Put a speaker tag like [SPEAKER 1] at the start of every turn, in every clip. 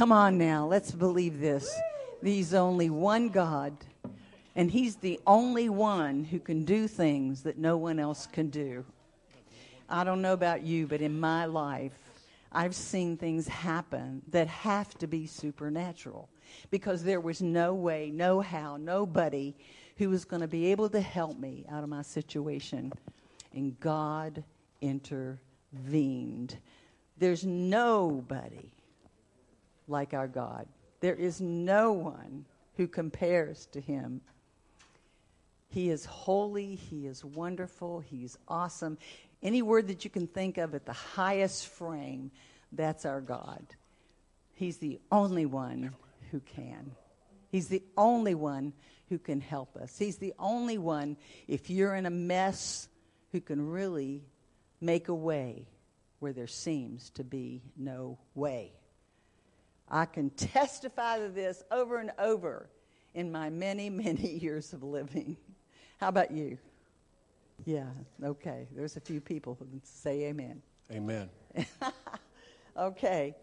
[SPEAKER 1] Come on now, let's believe this. He's only one God, and He's the only one who can do things that no one else can do. I don't know about you, but in my life, I've seen things happen that have to be supernatural because there was no way, no how, nobody who was going to be able to help me out of my situation. And God intervened. There's nobody like our God. There is no one who compares to him. He is holy, he is wonderful, he's awesome. Any word that you can think of at the highest frame, that's our God. He's the only one who can. He's the only one who can help us. He's the only one, if you're in a mess, who can really make a way where there seems to be no way. I can testify to this over and over in my many, many years of living. How about you? Yeah, okay. There's a few people who can say amen.
[SPEAKER 2] Amen.
[SPEAKER 1] okay.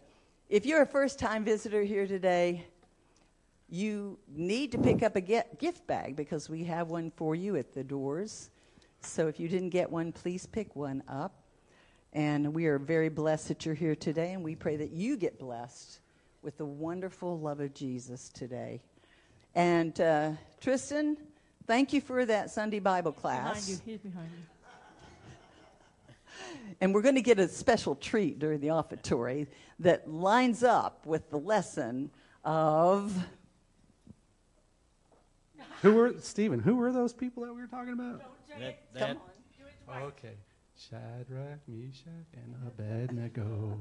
[SPEAKER 1] If you're a first time visitor here today, you need to pick up a gift bag because we have one for you at the doors. So if you didn't get one, please pick one up. And we are very blessed that you're here today, and we pray that you get blessed with the wonderful love of Jesus today. And uh, Tristan, thank you for that Sunday Bible class.
[SPEAKER 3] Behind you, he's behind you.
[SPEAKER 1] And we're going to get a special treat during the offertory that lines up with the lesson of.
[SPEAKER 4] Who were Stephen? Who were those people that we were talking about?
[SPEAKER 3] That, that,
[SPEAKER 4] okay, Shadrach, Meshach, and Abednego.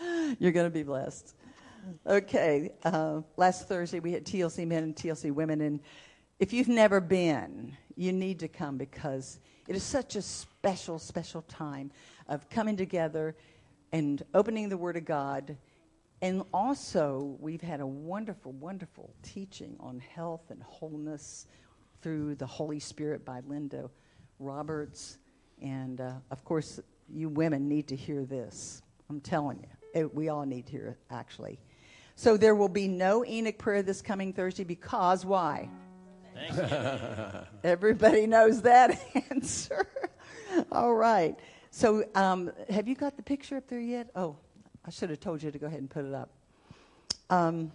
[SPEAKER 1] You're going to be blessed. Okay, uh, last Thursday we had TLC men and TLC women, and if you've never been, you need to come because it is such a special, special time of coming together and opening the Word of God. And also, we've had a wonderful, wonderful teaching on health and wholeness through the Holy Spirit by Linda Roberts. And uh, of course, you women need to hear this. I'm telling you, it, we all need to hear it, actually. So there will be no Enoch prayer this coming Thursday because why? Everybody knows that answer. All right. So um, have you got the picture up there yet? Oh, I should have told you to go ahead and put it up. Um,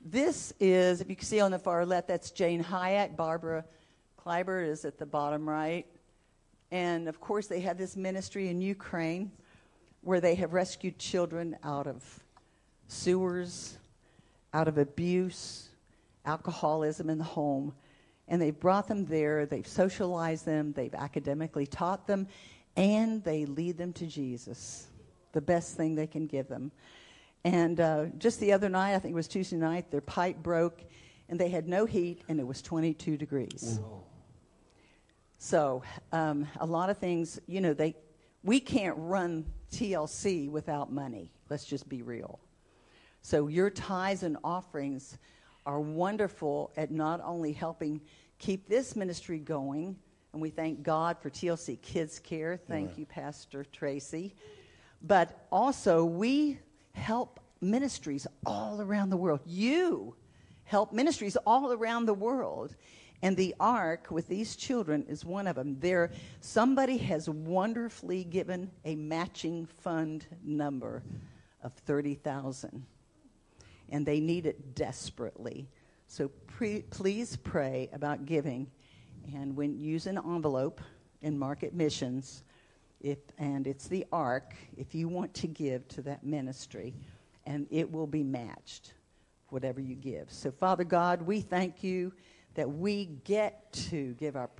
[SPEAKER 1] this is, if you can see on the far left, that's Jane Hyatt. Barbara Kleiber is at the bottom right. And of course, they have this ministry in Ukraine where they have rescued children out of sewers, out of abuse, alcoholism in the home. And they've brought them there, they've socialized them, they've academically taught them, and they lead them to Jesus, the best thing they can give them. And uh, just the other night, I think it was Tuesday night, their pipe broke, and they had no heat, and it was 22 degrees. So, um, a lot of things, you know, they, we can't run TLC without money. Let's just be real. So your tithes and offerings are wonderful at not only helping keep this ministry going, and we thank God for TLC Kids Care. Thank right. you, Pastor Tracy. But also, we help ministries all around the world. You help ministries all around the world. And the ark with these children is one of them. There, somebody has wonderfully given a matching fund number of 30,000 and they need it desperately. So pre- please pray about giving. And when use an envelope in Market Missions, if, and it's the ARC, if you want to give to that ministry, and it will be matched, whatever you give. So, Father God, we thank you that we get to give our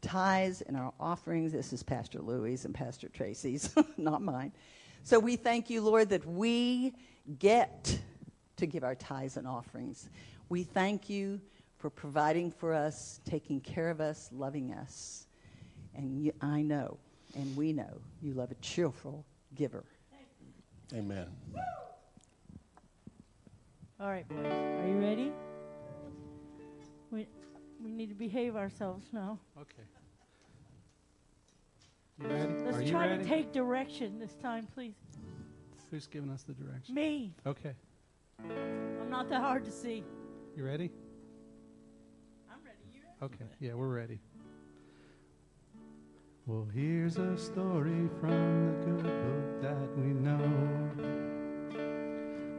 [SPEAKER 1] tithes and our offerings. This is Pastor Louis and Pastor Tracy's, not mine. So we thank you, Lord, that we get to give our tithes and offerings. We thank you for providing for us, taking care of us, loving us. And you, I know, and we know, you love a cheerful giver.
[SPEAKER 2] Amen.
[SPEAKER 3] All right, boys. Are you ready? We, we need to behave ourselves now.
[SPEAKER 4] Okay. You ready?
[SPEAKER 3] Let's
[SPEAKER 4] Are you
[SPEAKER 3] try
[SPEAKER 4] ready?
[SPEAKER 3] to take direction this time, please.
[SPEAKER 4] Who's giving us the direction?
[SPEAKER 3] Me.
[SPEAKER 4] Okay.
[SPEAKER 3] I'm not that hard to see.
[SPEAKER 4] You ready?
[SPEAKER 3] I'm ready. You ready?
[SPEAKER 4] Okay. Yeah, we're ready. Well, here's a story from the good book that we know.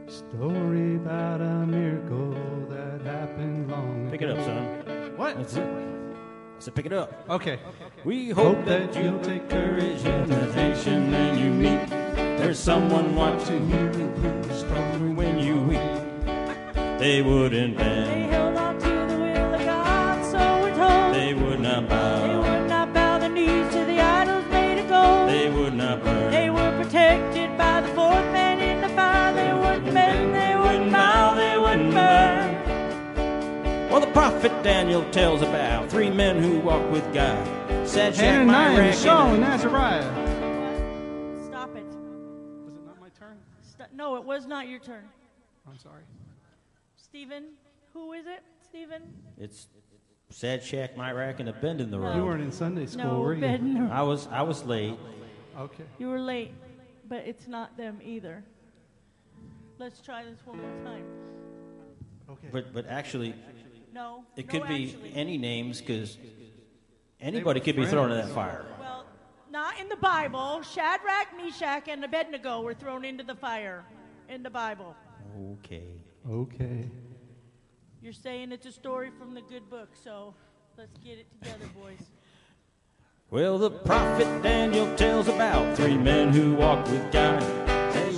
[SPEAKER 4] Story about a miracle that happened long ago.
[SPEAKER 2] Pick it up, son.
[SPEAKER 4] What?
[SPEAKER 2] That's it. I said, pick it up.
[SPEAKER 4] Okay.
[SPEAKER 2] We hope that you'll take courage in the nation that you meet. There's someone watching you stronger when you weep. They wouldn't
[SPEAKER 3] They
[SPEAKER 2] bend,
[SPEAKER 3] held on to the will of God, so we're told.
[SPEAKER 2] they would not bow.
[SPEAKER 3] They would not bow their knees to the idols made of gold.
[SPEAKER 2] they would not burn.
[SPEAKER 3] They were protected by the fourth man in the fire. They wouldn't bend, they wouldn't bow, they wouldn't burn.
[SPEAKER 2] Well, the prophet Daniel tells about three men who walked with God. Shadrach,
[SPEAKER 4] Hananiah,
[SPEAKER 2] Meshach,
[SPEAKER 4] Mishael, and
[SPEAKER 2] and
[SPEAKER 4] Azariah.
[SPEAKER 3] Stop it.
[SPEAKER 4] Was it not my turn?
[SPEAKER 3] St- no, it was not your turn.
[SPEAKER 4] I'm sorry.
[SPEAKER 3] Stephen, who is it? Stephen?
[SPEAKER 2] It's Shadrach, Meshach, and Abednego.
[SPEAKER 3] No.
[SPEAKER 4] You weren't in Sunday school,
[SPEAKER 3] No,
[SPEAKER 4] were you?
[SPEAKER 3] Ben.
[SPEAKER 2] I was I was late.
[SPEAKER 4] Okay.
[SPEAKER 3] You were late, but it's not them either. Let's try this one more time.
[SPEAKER 4] Okay.
[SPEAKER 2] But but actually,
[SPEAKER 3] No.
[SPEAKER 2] it
[SPEAKER 3] no,
[SPEAKER 2] could be
[SPEAKER 3] actually.
[SPEAKER 2] any names because anybody could be thrown in that fire.
[SPEAKER 3] Well, not in the Bible. Shadrach, Meshach, and Abednego were thrown into the fire in the Bible.
[SPEAKER 2] Okay.
[SPEAKER 4] Okay.
[SPEAKER 3] You're saying it's a story from the good book, so let's get it together, boys.
[SPEAKER 2] Well, the prophet Daniel tells about three men who walked with God. They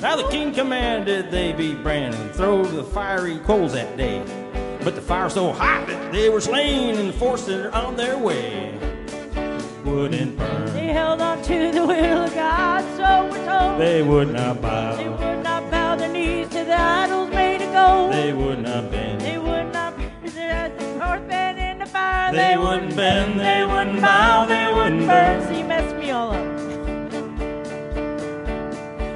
[SPEAKER 2] Now the king commanded they be branded and throw the fiery coals that day. But the fire so hot that they were slain and forced on their way. Wouldn't burn.
[SPEAKER 3] They held on to the will of God, so we're told.
[SPEAKER 2] They would not bow.
[SPEAKER 3] They would not bow their knees to the idols made of gold.
[SPEAKER 2] They would not bend.
[SPEAKER 3] They would not be the fourth man in the fire.
[SPEAKER 2] They wouldn't bend, they wouldn't bow, they wouldn't burn.
[SPEAKER 3] See, you messed me all up.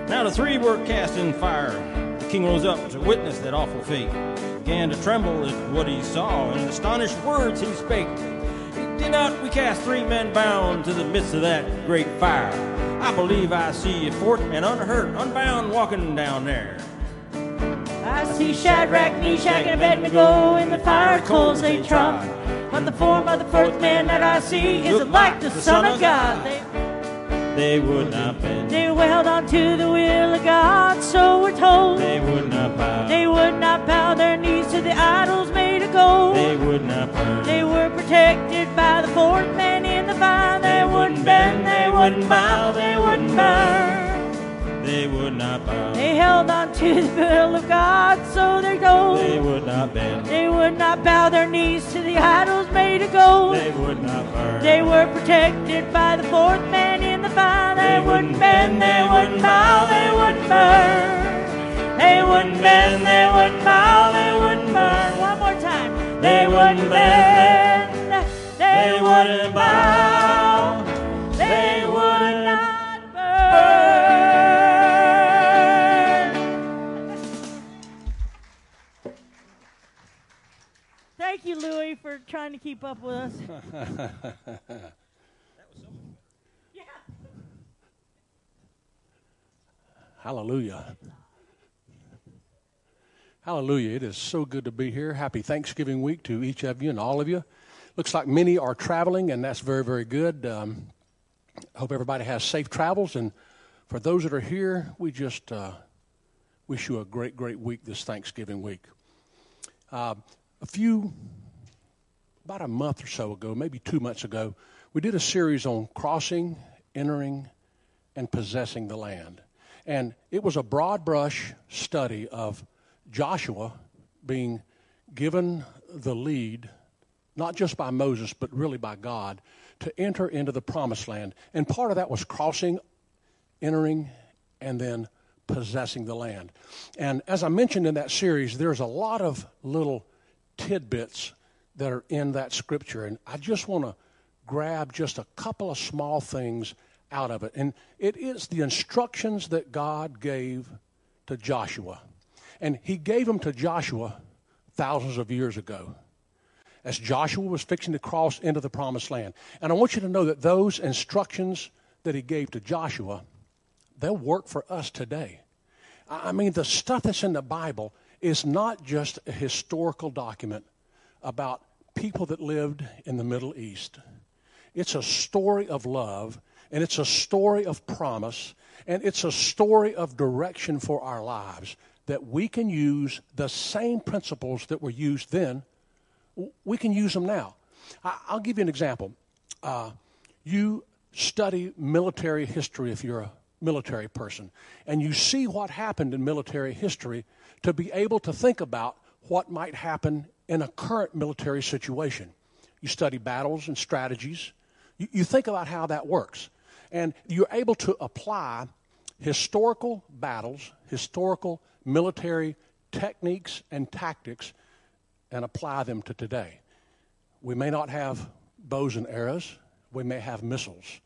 [SPEAKER 2] Now the three were cast in fire. The king rose up to witness that awful fate. Began to tremble at what he saw, and in astonished words he spake. We cast three men bound to the midst of that great fire? I believe I see a fourth and unhurt, unbound, walking down there.
[SPEAKER 3] I see Shadrach, Meshach, and Abednego in the fire coals they trod. But the form of the fourth man that I see is like the Son of God. They,
[SPEAKER 2] They would not bend,
[SPEAKER 3] they held on to the will of God, so we're told.
[SPEAKER 2] they would not bow,
[SPEAKER 3] They would not bow their knees to the of gold.
[SPEAKER 2] they would not burn.
[SPEAKER 3] They were protected by the fourth man in the fire. They wouldn't bend, they wouldn't bow, they wouldn't burn.
[SPEAKER 2] They would not bow,
[SPEAKER 3] They held on to the will of God, so they're told.
[SPEAKER 2] they would not bend,
[SPEAKER 3] They would not bow their knees to the idols made of gold.
[SPEAKER 2] they would not burn.
[SPEAKER 3] They were protected by the fourth man in the fire. They wouldn't bend, they wouldn't bow, they wouldn't burn. They wouldn't bend, they wouldn't bow, they wouldn't burn. One more time. They wouldn't bend, they wouldn't bow, they would not burn. Thank you, Louie, for trying to keep up with us. yeah.
[SPEAKER 5] Hallelujah. Hallelujah. It is so good to be here. Happy Thanksgiving week to each of you and all of you. Looks like many are traveling, and that's very, very good. Um, hope everybody has safe travels. And for those that are here, we just uh, wish you a great, great week this Thanksgiving week. Uh, a few, about a month or so ago, maybe two months ago, we did a series on crossing, entering, and possessing the land. And it was a broad brush study of Joshua being given the lead, not just by Moses, but really by God, to enter into the promised land. And part of that was crossing, entering, and then possessing the land. And as I mentioned in that series, there's a lot of little tidbits that are in that scripture. And I just want to grab just a couple of small things out of it. And it is the instructions that God gave to Joshua. And he gave them to Joshua thousands of years ago as Joshua was fixing to cross into the promised land. And I want you to know that those instructions that he gave to Joshua, they'll work for us today. I mean, the stuff that's in the Bible is not just a historical document about people that lived in the Middle East. It's a story of love, and it's a story of promise, and it's a story of direction for our lives that we can use the same principles that were used then, we can use them now. I'll give you an example. Uh, you study military history if you're a military person, and you see what happened in military history to be able to think about what might happen in a current military situation. You study battles and strategies. You, you think about how that works. And you're able to apply historical battles, historical military techniques and tactics, and apply them to today. We may not have bows and arrows, we may have missiles,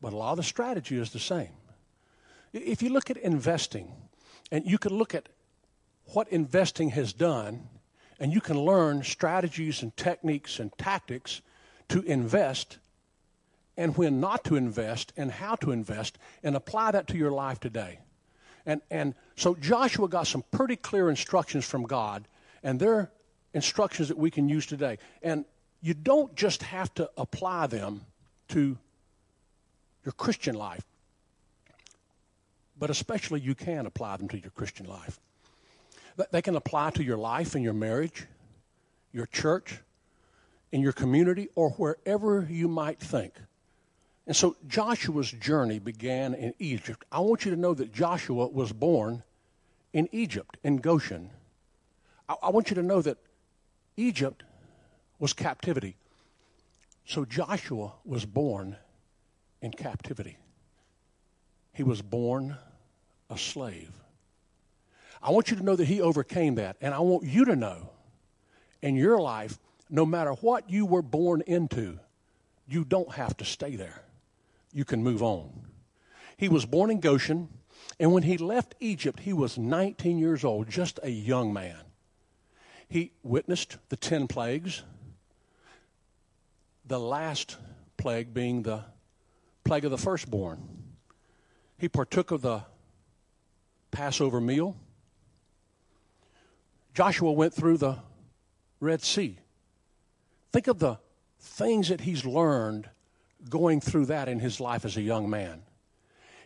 [SPEAKER 5] but a lot of the strategy is the same. If you look at investing, and you can look at what investing has done, and you can learn strategies and techniques and tactics to invest and when not to invest and how to invest and apply that to your life today. And, and so Joshua got some pretty clear instructions from God, and they're instructions that we can use today. And you don't just have to apply them to your Christian life, but especially you can apply them to your Christian life. They can apply to your life and your marriage, your church, in your community, or wherever you might think. And so Joshua's journey began in Egypt. I want you to know that Joshua was born in Egypt, in Goshen. I, I want you to know that Egypt was captivity. So Joshua was born in captivity. He was born a slave. I want you to know that he overcame that. And I want you to know in your life, no matter what you were born into, you don't have to stay there. You can move on. He was born in Goshen, and when he left Egypt, he was 19 years old, just a young man. He witnessed the 10 plagues, the last plague being the plague of the firstborn. He partook of the Passover meal. Joshua went through the Red Sea. Think of the things that he's learned going through that in his life as a young man.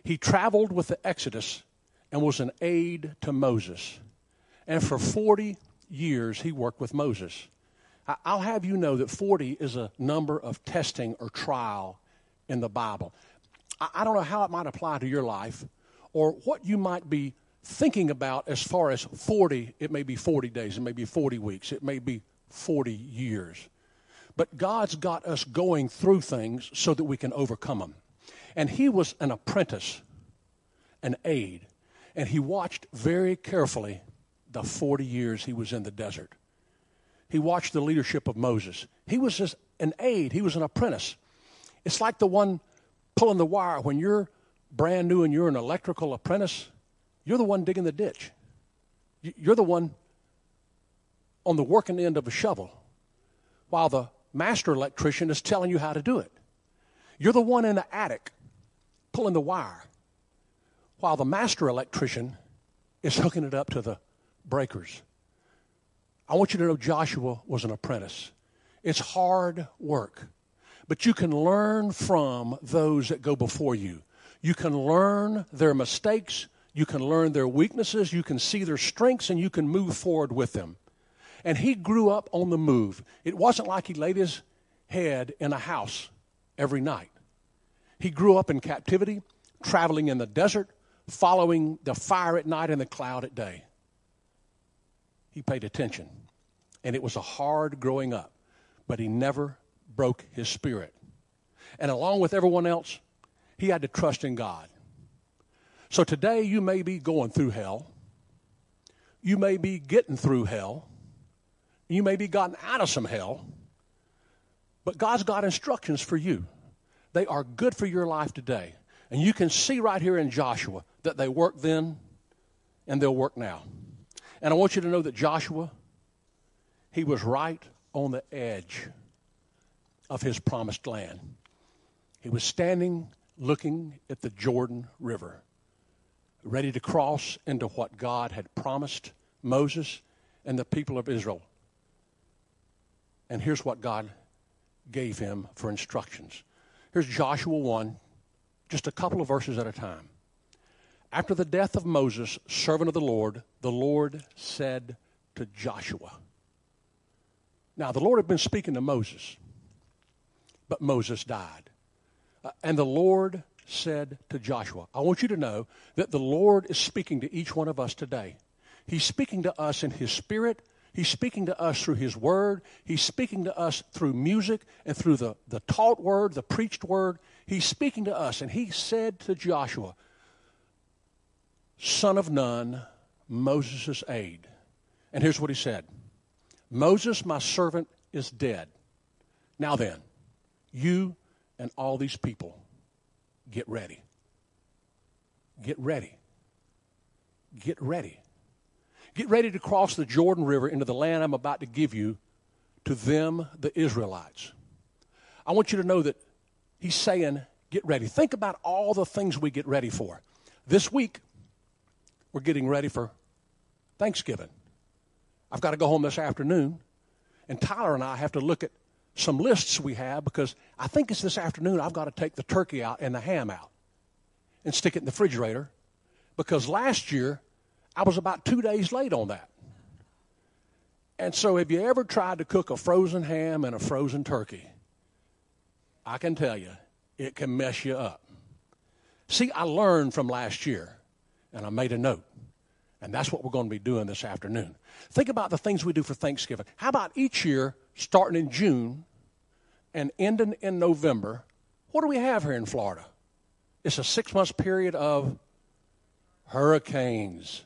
[SPEAKER 5] He traveled with the Exodus and was an aide to Moses. And for 40 years, he worked with Moses. I'll have you know that 40 is a number of testing or trial in the Bible. I don't know how it might apply to your life or what you might be thinking about as far as 40. It may be 40 days, it may be 40 weeks, it may be 40 years. But God's got us going through things so that we can overcome them. And he was an apprentice, an aide, and he watched very carefully the 40 years he was in the desert. He watched the leadership of Moses. He was just an aide, he was an apprentice. It's like the one pulling the wire when you're brand new and you're an electrical apprentice, you're the one digging the ditch. You- You're the one on the working end of a shovel while the master electrician is telling you how to do it. You're the one in the attic pulling the wire while the master electrician is hooking it up to the breakers. I want you to know Joshua was an apprentice. It's hard work, but you can learn from those that go before you. You can learn their mistakes, you can learn their weaknesses, you can see their strengths, and you can move forward with them. And he grew up on the move. It wasn't like he laid his head in a house every night. He grew up in captivity, traveling in the desert, following the fire at night and the cloud at day. He paid attention. And it was a hard growing up, but he never broke his spirit. And along with everyone else, he had to trust in God. So today you may be going through hell. You may be getting through hell. You may be gotten out of some hell. But God's got instructions for you. They are good for your life today. And you can see right here in Joshua that they worked then and they'll work now. And I want you to know that Joshua, he was right on the edge of his promised land. He was standing looking at the Jordan River, ready to cross into what God had promised Moses and the people of Israel. And here's what God gave him for instructions. Here's Joshua 1, just a couple of verses at a time. After the death of Moses, servant of the Lord, the Lord said to Joshua. Now, the Lord had been speaking to Moses, but Moses died. Uh, and the Lord said to Joshua, I want you to know that the Lord is speaking to each one of us today. He's speaking to us in His Spirit. He's speaking to us through His Word. He's speaking to us through music and through the, the taught Word, the preached Word. He's speaking to us. And He said to Joshua, Son of Nun, Moses' aide. And here's what He said Moses, my servant, is dead. Now then, you and all these people, get ready. Get ready. Get ready. Get ready to cross the Jordan River into the land I'm about to give you to them, the Israelites. I want you to know that he's saying, get ready. Think about all the things we get ready for. This week, we're getting ready for Thanksgiving. I've got to go home this afternoon, and Tyler and I have to look at some lists we have because I think it's this afternoon I've got to take the turkey out and the ham out and stick it in the refrigerator because last year I was about two days late on that. And so, have you ever tried to cook a frozen ham and a frozen turkey? I can tell you, it can mess you up. See, I learned from last year, and I made a note. And that's what we're going to be doing this afternoon. Think about the things we do for Thanksgiving. How about each year, starting in June and ending in November, what do we have here in Florida? It's a six month period of hurricanes.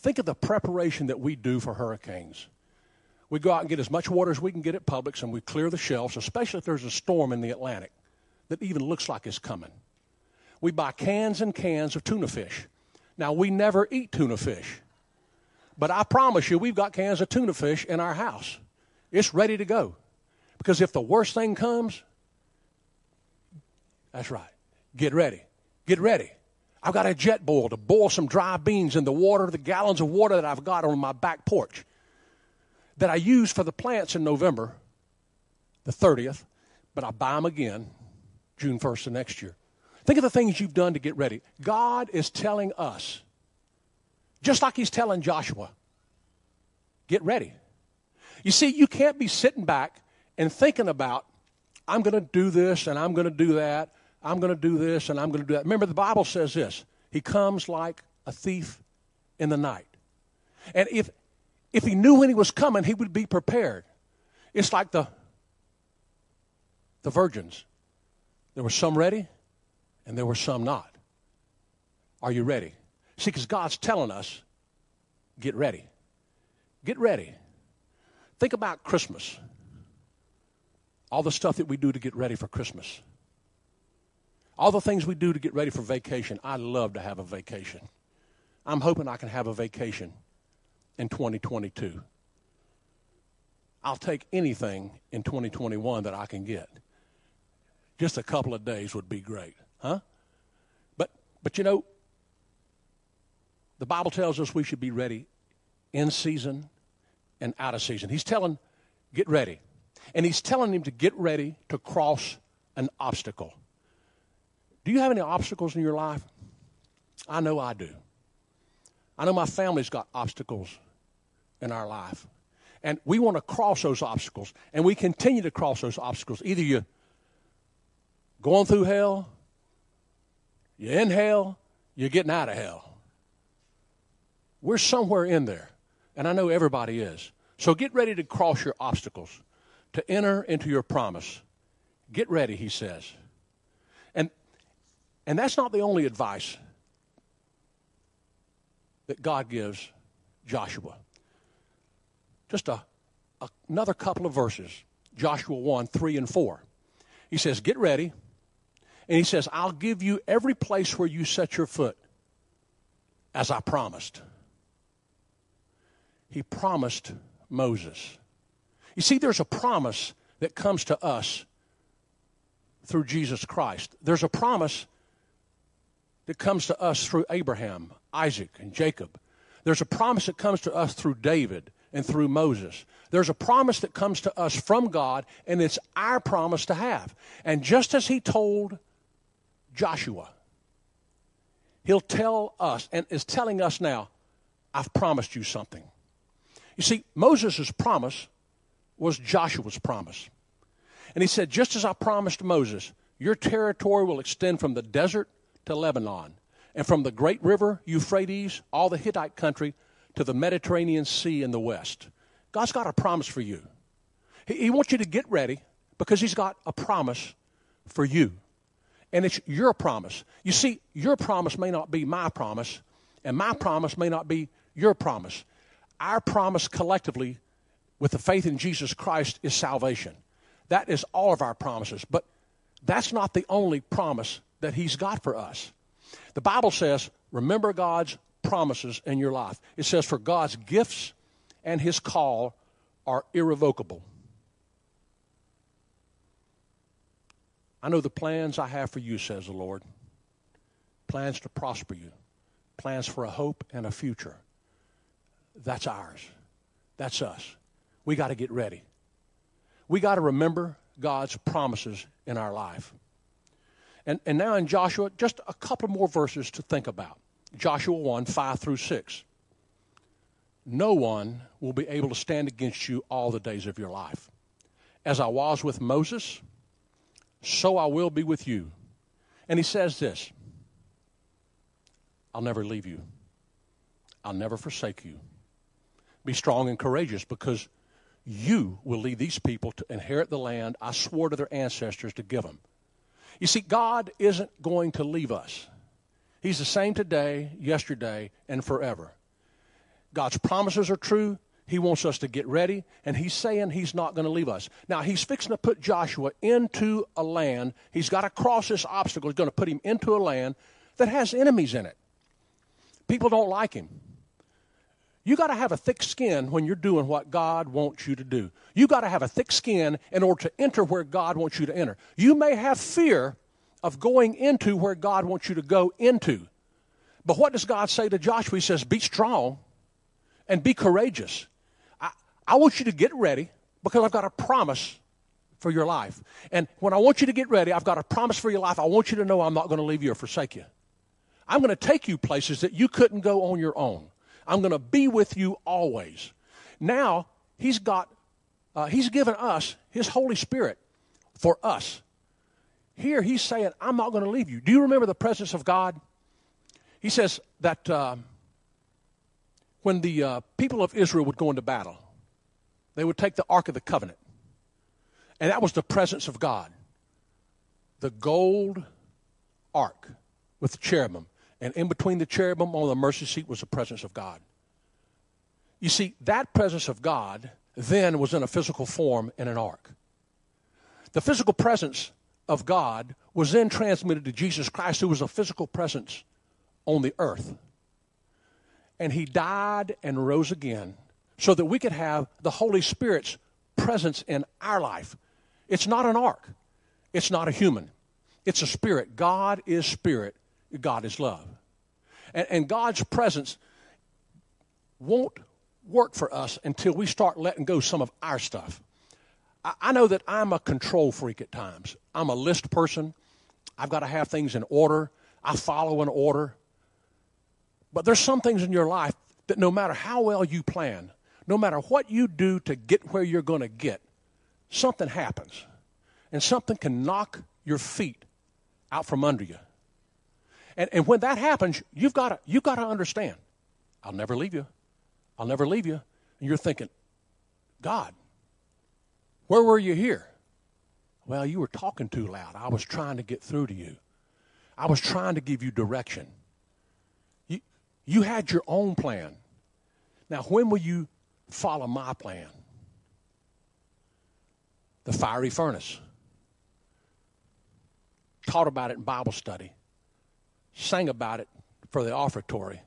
[SPEAKER 5] Think of the preparation that we do for hurricanes. We go out and get as much water as we can get at Publix and we clear the shelves, especially if there's a storm in the Atlantic that even looks like it's coming. We buy cans and cans of tuna fish. Now, we never eat tuna fish, but I promise you, we've got cans of tuna fish in our house. It's ready to go. Because if the worst thing comes, that's right. Get ready. Get ready. I've got a Jetboil to boil some dry beans in the water, the gallons of water that I've got on my back porch that I use for the plants in November, the 30th, but I buy them again June 1st of next year. Think of the things you've done to get ready. God is telling us, just like He's telling Joshua, get ready. You see, you can't be sitting back and thinking about, I'm going to do this and I'm going to do that. I'm going to do this and I'm going to do that. Remember, the Bible says this He comes like a thief in the night. And if, if he knew when he was coming, he would be prepared. It's like the, the virgins. There were some ready and there were some not. Are you ready? See, because God's telling us, get ready. Get ready. Think about Christmas. All the stuff that we do to get ready for Christmas. All the things we do to get ready for vacation. I love to have a vacation. I'm hoping I can have a vacation in 2022. I'll take anything in 2021 that I can get. Just a couple of days would be great, huh? But but you know, the Bible tells us we should be ready in season and out of season. He's telling, get ready. And he's telling him to get ready to cross an obstacle. Do you have any obstacles in your life? I know I do. I know my family's got obstacles in our life. And we want to cross those obstacles. And we continue to cross those obstacles. Either you're going through hell, you're in hell, you're getting out of hell. We're somewhere in there. And I know everybody is. So get ready to cross your obstacles, to enter into your promise. Get ready, he says. And, that's not the only advice that God gives Joshua. Just a, a, another couple of verses Joshua 1 3 and 4. He says, Get ready. And he says, I'll give you every place where you set your foot, as I promised he promised Moses. You see, there's a promise that comes to us through Jesus Christ. There's a promise that comes to us through Abraham, Isaac, and Jacob. There's a promise that comes to us through David and through Moses. There's a promise that comes to us from God, and it's our promise to have. And just as he told Joshua, he'll tell us, and is telling us now, I've promised you something. You see, Moses' promise was Joshua's promise. And he said, Just as I promised Moses, your territory will extend from the desert to Lebanon, and from the great river Euphrates, all the Hittite country, to the Mediterranean Sea in the west. God's got a promise for you. He, he wants you to get ready because He's got a promise for you. And it's your promise. You see, your promise may not be my promise, and my promise may not be your promise. Our promise collectively with the faith in Jesus Christ is salvation. That is all of our promises. But that's not the only promise that He's got for us. The Bible says, remember God's promises in your life. It says, for God's gifts and His call are irrevocable. I know the plans I have for you, says the Lord plans to prosper you, plans for a hope and a future. That's ours. That's us. We got to get ready. We got to remember God's promises in our life. And, and now in Joshua, just a couple more verses to think about. Joshua 1 5 through 6. No one will be able to stand against you all the days of your life. As I was with Moses, so I will be with you. And he says this I'll never leave you, I'll never forsake you. Be strong and courageous because you will lead these people to inherit the land I swore to their ancestors to give them. You see, God isn't going to leave us. He's the same today, yesterday, and forever. God's promises are true. He wants us to get ready, and He's saying He's not going to leave us. Now, He's fixing to put Joshua into a land. He's got to cross this obstacle. He's going to put him into a land that has enemies in it. People don't like him. You got to have a thick skin when you're doing what God wants you to do. You got to have a thick skin in order to enter where God wants you to enter. You may have fear of going into where God wants you to go into. But what does God say to Joshua? He says, Be strong and be courageous. I, I want you to get ready because I've got a promise for your life. And when I want you to get ready, I've got a promise for your life. I want you to know I'm not going to leave you or forsake you. I'm going to take you places that you couldn't go on your own. I'm going to be with you always. Now, He's got, uh, He's given us His Holy Spirit for us. Here, He's saying, I'm not going to leave you. Do you remember the presence of God? He says that uh, when the uh, people of Israel would go into battle, they would take the Ark of the Covenant. And that was the presence of God. The gold ark with the cherubim. And in between the cherubim on the mercy seat was the presence of God. You see, that presence of God then was in a physical form in an ark. The physical presence of God was then transmitted to Jesus Christ, who was a physical presence on the earth. And he died and rose again so that we could have the Holy Spirit's presence in our life. It's not an ark, it's not a human, it's a spirit. God is spirit, God is love. And, and God's presence won't work for us until we start letting go some of our stuff. I, I know that I'm a control freak at times. I'm a list person. I've got to have things in order. I follow an order. But there's some things in your life that no matter how well you plan, no matter what you do to get where you're going to get, something happens. And something can knock your feet out from under you. And, and when that happens, you've got to, you've got to understand I'll never leave you. I'll never leave you. And you're thinking, God, where were you here? Well, you were talking too loud. I was trying to get through to you. I was trying to give you direction. You, you had your own plan. Now, when will you follow my plan? The fiery furnace. Taught about it in Bible study sang about it for the offertory,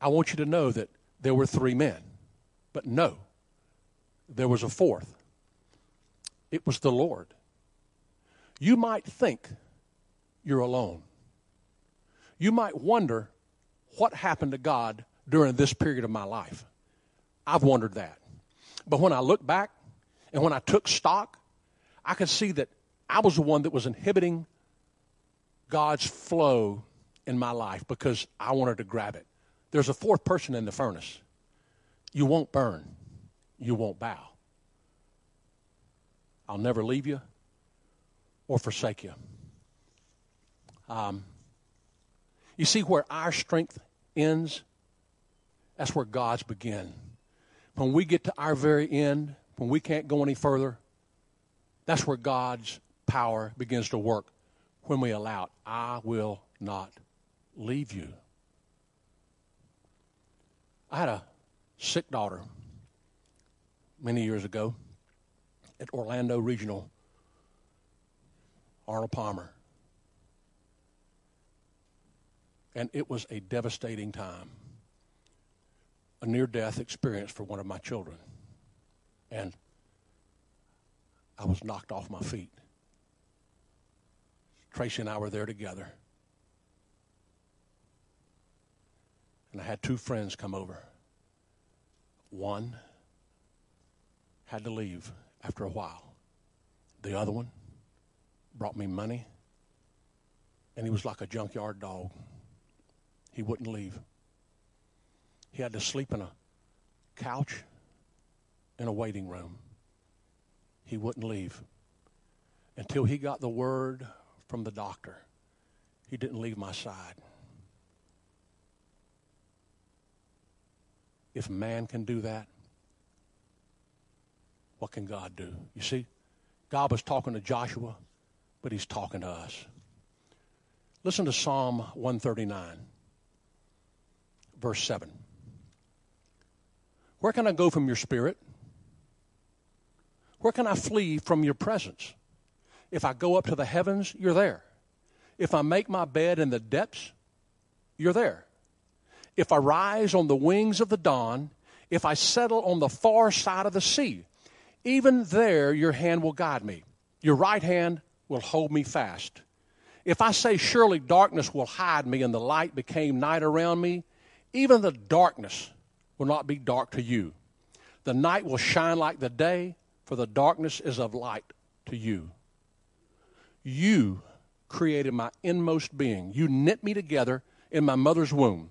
[SPEAKER 5] I want you to know that there were three men. But no, there was a fourth. It was the Lord. You might think you're alone. You might wonder what happened to God during this period of my life. I've wondered that. But when I look back and when I took stock, I could see that I was the one that was inhibiting God's flow in my life because I wanted to grab it. There's a fourth person in the furnace. You won't burn, you won't bow. I'll never leave you or forsake you. Um, you see, where our strength ends, that's where God's begin. When we get to our very end, when we can't go any further, that's where God's power begins to work when we allow it. I will not leave you. I had a sick daughter many years ago at Orlando Regional, Arnold Palmer. And it was a devastating time, a near death experience for one of my children. And I was knocked off my feet. Tracy and I were there together. And I had two friends come over. One had to leave after a while. The other one brought me money, and he was like a junkyard dog. He wouldn't leave. He had to sleep in a couch in a waiting room. He wouldn't leave until he got the word from the doctor. He didn't leave my side. If man can do that, what can God do? You see, God was talking to Joshua, but he's talking to us. Listen to Psalm 139, verse 7. Where can I go from your spirit? Where can I flee from your presence? If I go up to the heavens, you're there. If I make my bed in the depths, you're there. If I rise on the wings of the dawn, if I settle on the far side of the sea, even there your hand will guide me. Your right hand will hold me fast. If I say, Surely darkness will hide me, and the light became night around me, even the darkness will not be dark to you. The night will shine like the day, for the darkness is of light to you. You created my inmost being. You knit me together in my mother's womb.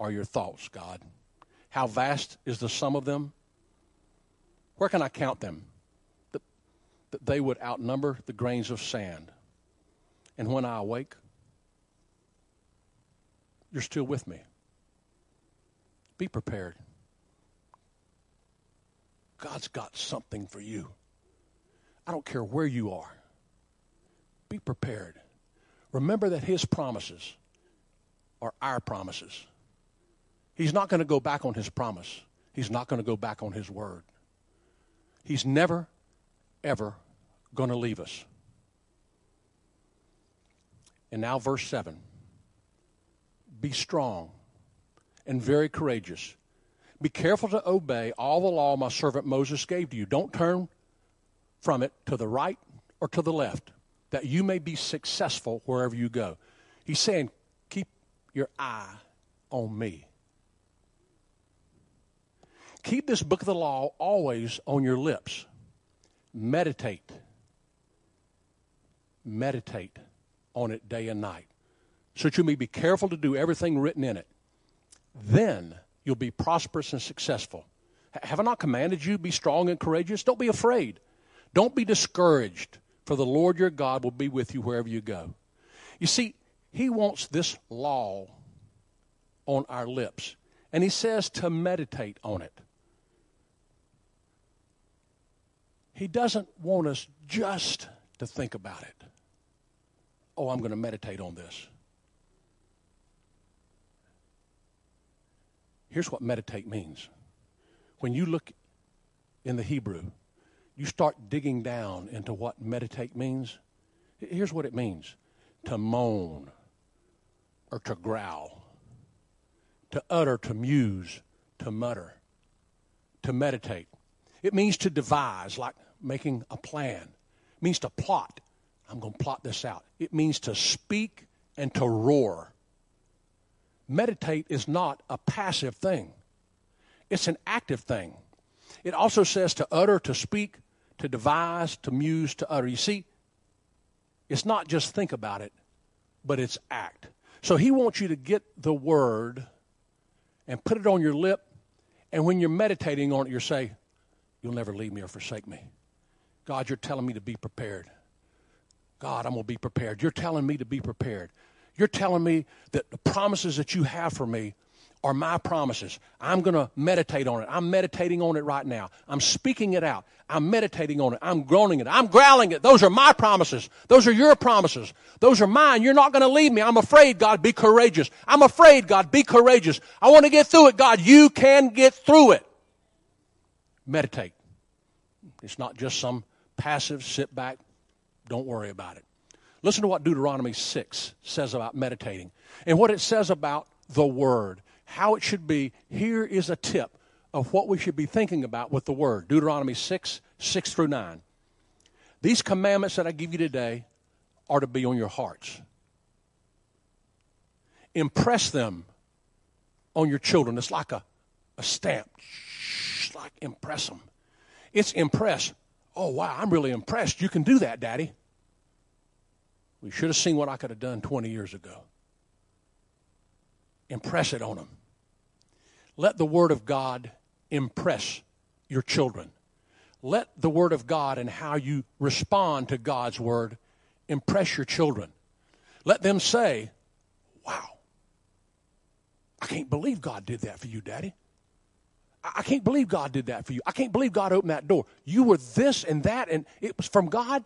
[SPEAKER 5] are your thoughts, God. How vast is the sum of them? Where can I count them? That, that they would outnumber the grains of sand. And when I awake, you're still with me. Be prepared. God's got something for you. I don't care where you are. Be prepared. Remember that His promises are our promises. He's not going to go back on his promise. He's not going to go back on his word. He's never, ever going to leave us. And now, verse 7 Be strong and very courageous. Be careful to obey all the law my servant Moses gave to you. Don't turn from it to the right or to the left, that you may be successful wherever you go. He's saying, Keep your eye on me. Keep this book of the law always on your lips. Meditate. Meditate on it day and night so that you may be careful to do everything written in it. Then you'll be prosperous and successful. Have I not commanded you be strong and courageous? Don't be afraid. Don't be discouraged, for the Lord your God will be with you wherever you go. You see, He wants this law on our lips, and He says to meditate on it. He doesn't want us just to think about it. oh, I'm going to meditate on this. Here's what meditate means. When you look in the Hebrew, you start digging down into what meditate means. Here's what it means to moan or to growl, to utter, to muse, to mutter, to meditate. It means to devise, like making a plan. It means to plot. I'm going to plot this out. It means to speak and to roar. Meditate is not a passive thing, it's an active thing. It also says to utter, to speak, to devise, to muse, to utter. You see, it's not just think about it, but it's act. So he wants you to get the word and put it on your lip, and when you're meditating on it, you say, You'll never leave me or forsake me. God, you're telling me to be prepared. God, I'm going to be prepared. You're telling me to be prepared. You're telling me that the promises that you have for me are my promises. I'm going to meditate on it. I'm meditating on it right now. I'm speaking it out. I'm meditating on it. I'm groaning it. I'm growling it. Those are my promises. Those are your promises. Those are mine. You're not going to leave me. I'm afraid, God. Be courageous. I'm afraid, God. Be courageous. I want to get through it, God. You can get through it. Meditate. It's not just some passive sit back, don't worry about it. Listen to what Deuteronomy 6 says about meditating and what it says about the Word, how it should be. Here is a tip of what we should be thinking about with the Word. Deuteronomy 6, 6 through 9. These commandments that I give you today are to be on your hearts. Impress them on your children. It's like a, a stamp. It's like impress them. It's impress. Oh, wow, I'm really impressed. You can do that, Daddy. We should have seen what I could have done 20 years ago. Impress it on them. Let the Word of God impress your children. Let the Word of God and how you respond to God's Word impress your children. Let them say, Wow, I can't believe God did that for you, Daddy. I can't believe God did that for you. I can't believe God opened that door. You were this and that, and it was from God.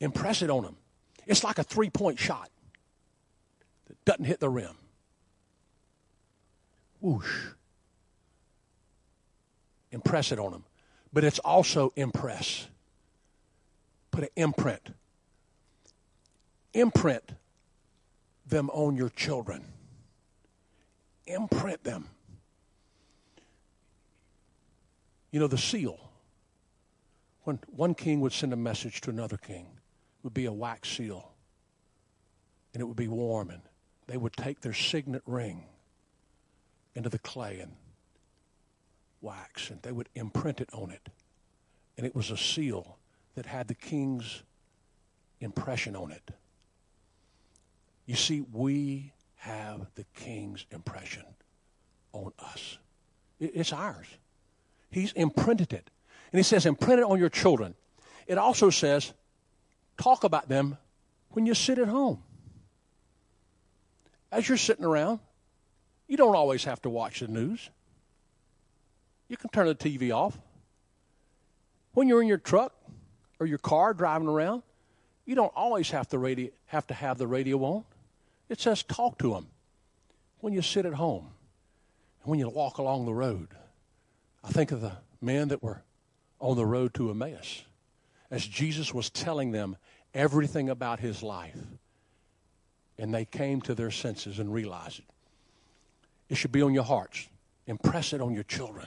[SPEAKER 5] Impress it on them. It's like a three point shot that doesn't hit the rim. Whoosh. Impress it on them. But it's also impress. Put an imprint. Imprint them on your children. Imprint them. You know, the seal. When one king would send a message to another king, would be a wax seal. And it would be warm. And they would take their signet ring into the clay and wax. And they would imprint it on it. And it was a seal that had the king's impression on it. You see, we have the king's impression on us. It's ours. He's imprinted it. And he says, imprint it on your children. It also says, talk about them when you sit at home. As you're sitting around, you don't always have to watch the news. You can turn the TV off. When you're in your truck or your car driving around, you don't always have to, radio, have, to have the radio on. It says talk to them when you sit at home and when you walk along the road. I think of the men that were on the road to Emmaus as Jesus was telling them everything about his life. And they came to their senses and realized it. It should be on your hearts. Impress it on your children.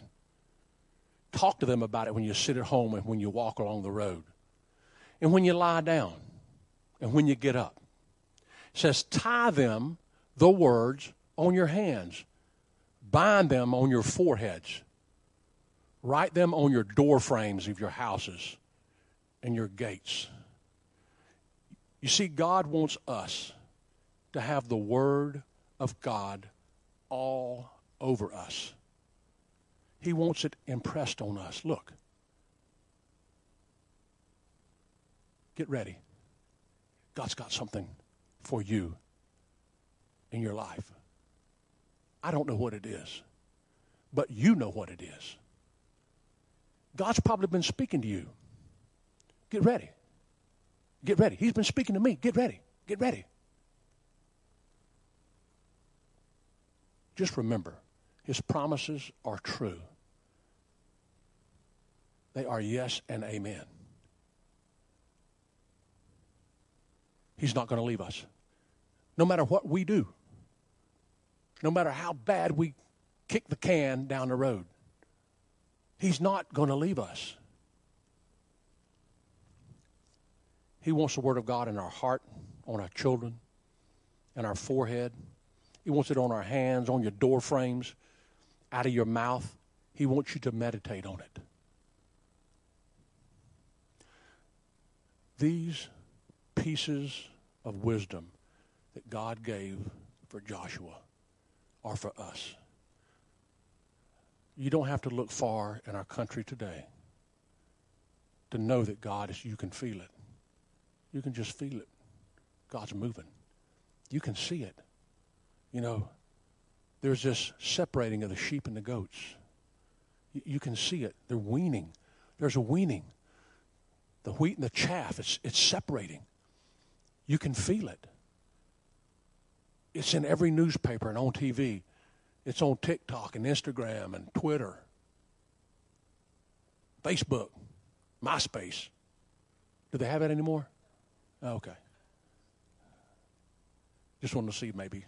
[SPEAKER 5] Talk to them about it when you sit at home and when you walk along the road. And when you lie down and when you get up. It says, tie them, the words, on your hands. Bind them on your foreheads. Write them on your door frames of your houses and your gates. You see, God wants us to have the Word of God all over us. He wants it impressed on us. Look. Get ready. God's got something for you in your life. I don't know what it is, but you know what it is. God's probably been speaking to you. Get ready. Get ready. He's been speaking to me. Get ready. Get ready. Just remember, his promises are true. They are yes and amen. He's not going to leave us. No matter what we do, no matter how bad we kick the can down the road, He's not going to leave us. He wants the Word of God in our heart, on our children, and our forehead. He wants it on our hands, on your door frames, out of your mouth. He wants you to meditate on it. These pieces of wisdom that God gave for Joshua are for us. You don't have to look far in our country today to know that God is, you can feel it. You can just feel it. God's moving. You can see it. You know, there's this separating of the sheep and the goats. You, you can see it. They're weaning. There's a weaning. The wheat and the chaff, it's, it's separating. You can feel it. It's in every newspaper and on TV. It's on TikTok and Instagram and Twitter, Facebook, MySpace. Do they have that anymore? Oh, okay. Just wanted to see maybe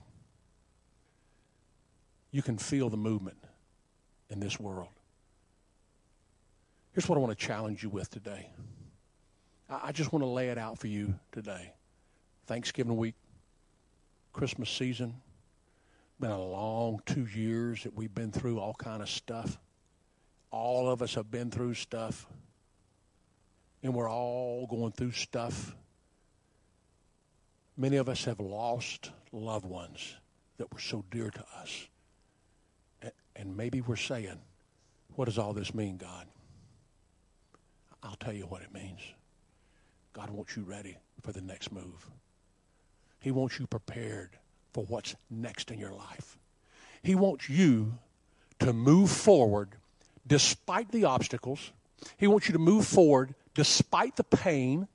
[SPEAKER 5] you can feel the movement in this world. Here's what I want to challenge you with today. I just want to lay it out for you today. Thanksgiving week, Christmas season. Been a long two years that we've been through all kind of stuff. All of us have been through stuff. And we're all going through stuff. Many of us have lost loved ones that were so dear to us. And maybe we're saying, what does all this mean, God? I'll tell you what it means. God wants you ready for the next move. He wants you prepared for what's next in your life. He wants you to move forward despite the obstacles. He wants you to move forward despite the pain.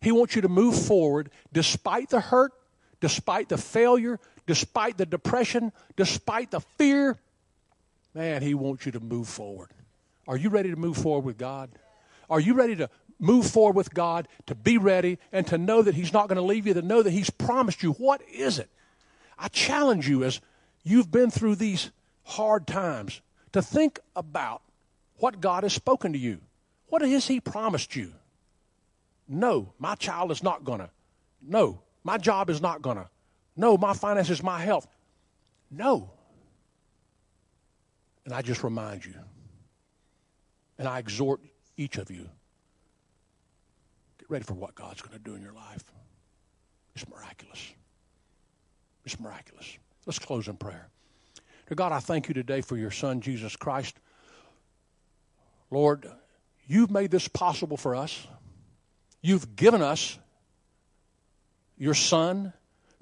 [SPEAKER 5] He wants you to move forward despite the hurt, despite the failure, despite the depression, despite the fear. Man, He wants you to move forward. Are you ready to move forward with God? Are you ready to move forward with God, to be ready, and to know that He's not going to leave you, to know that He's promised you? What is it? I challenge you as you've been through these hard times to think about what God has spoken to you. What has He promised you? No, my child is not going to. No, my job is not going to. No, my finances, my health. No. And I just remind you, and I exhort each of you get ready for what God's going to do in your life. It's miraculous. It's miraculous. Let's close in prayer. Dear God, I thank you today for your Son, Jesus Christ. Lord, you've made this possible for us. You've given us your Son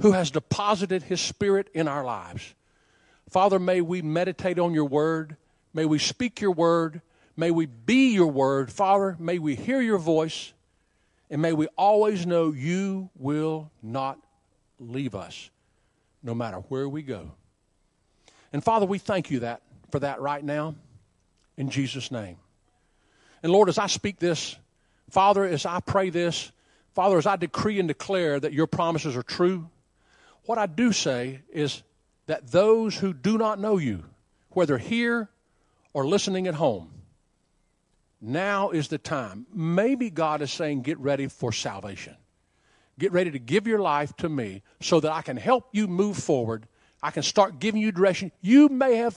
[SPEAKER 5] who has deposited his Spirit in our lives. Father, may we meditate on your word. May we speak your word. May we be your word. Father, may we hear your voice. And may we always know you will not leave us no matter where we go. And Father, we thank you that for that right now in Jesus' name. And Lord, as I speak this, Father, as I pray this, Father, as I decree and declare that your promises are true, what I do say is that those who do not know you, whether here or listening at home, now is the time. Maybe God is saying, get ready for salvation. Get ready to give your life to me so that I can help you move forward. I can start giving you direction. You may have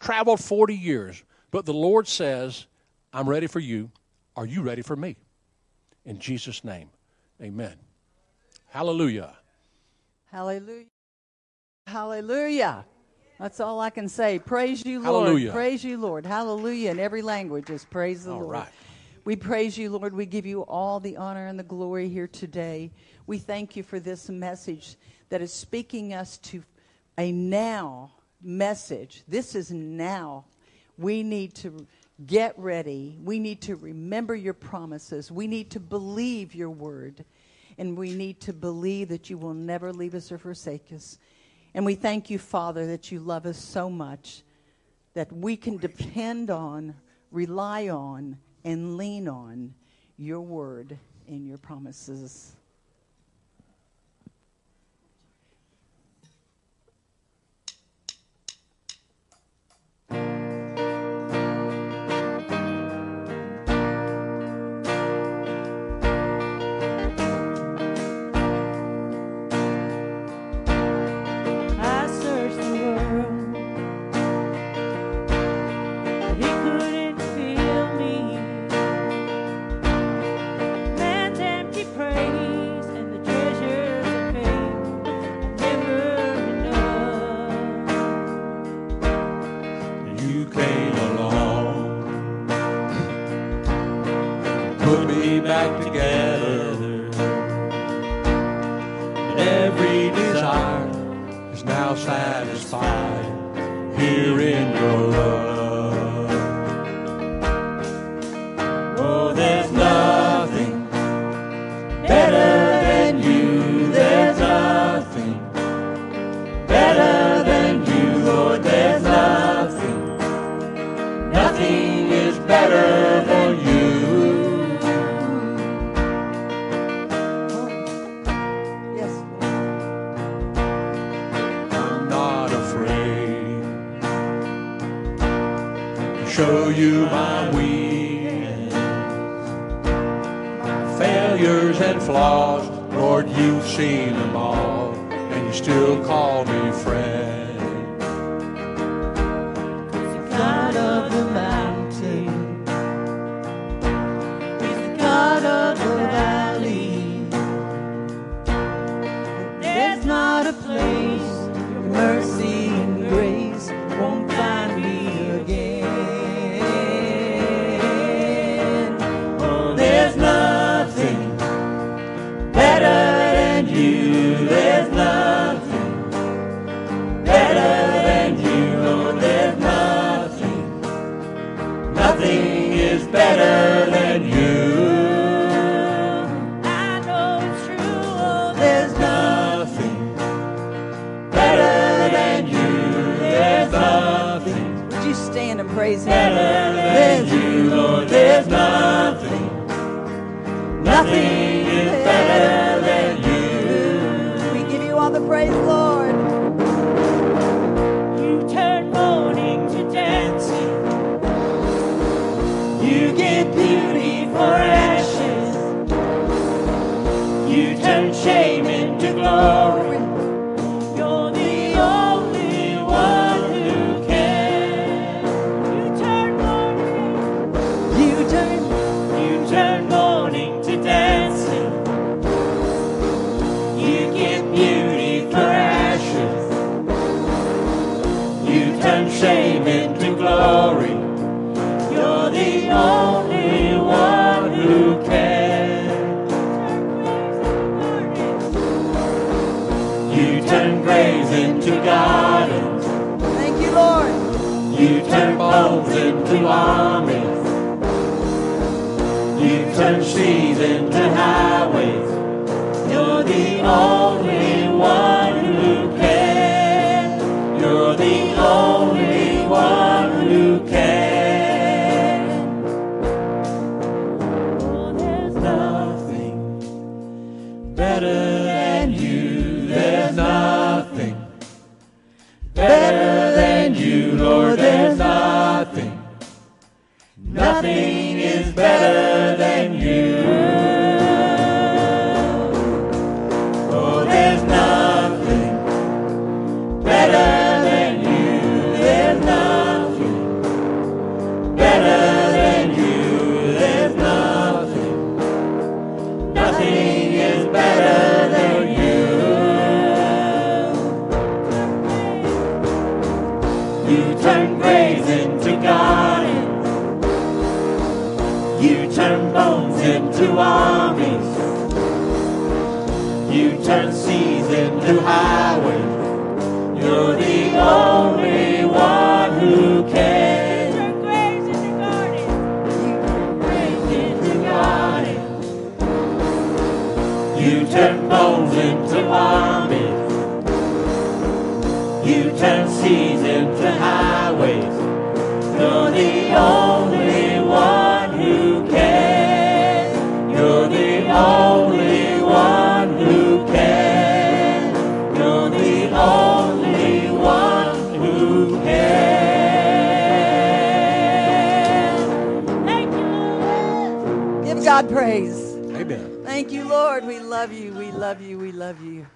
[SPEAKER 5] traveled 40 years, but the Lord says, I'm ready for you. Are you ready for me? In Jesus' name, amen. Hallelujah.
[SPEAKER 1] Hallelujah. Hallelujah. That's all I can say. Praise you, Lord.
[SPEAKER 5] Hallelujah.
[SPEAKER 1] Praise you, Lord. Hallelujah. In every language is praise the
[SPEAKER 5] All
[SPEAKER 1] Lord.
[SPEAKER 5] right.
[SPEAKER 1] We praise you, Lord. We give you all the honor and the glory here today. We thank you for this message that is speaking us to a now message. This is now. We need to get ready. We need to remember your promises. We need to believe your word. And we need to believe that you will never leave us or forsake us. And we thank you, Father, that you love us so much that we can depend on, rely on, and lean on your word and your promises.
[SPEAKER 6] Show you my weakness, my failures and flaws. Lord, you've seen them all, and you still call me friend. You.
[SPEAKER 3] Turn
[SPEAKER 6] graves into gardens.
[SPEAKER 1] You
[SPEAKER 6] turn bones into armies. You turn seas into highways. You're the only one who can. You turn bones into armies. You turn seas into highways. You're the only one who can. You're the only one who can. You're the only one who can. Thank you,
[SPEAKER 1] Give God praise.
[SPEAKER 5] Amen.
[SPEAKER 1] Thank you, Lord. We love you. We love you. We love you.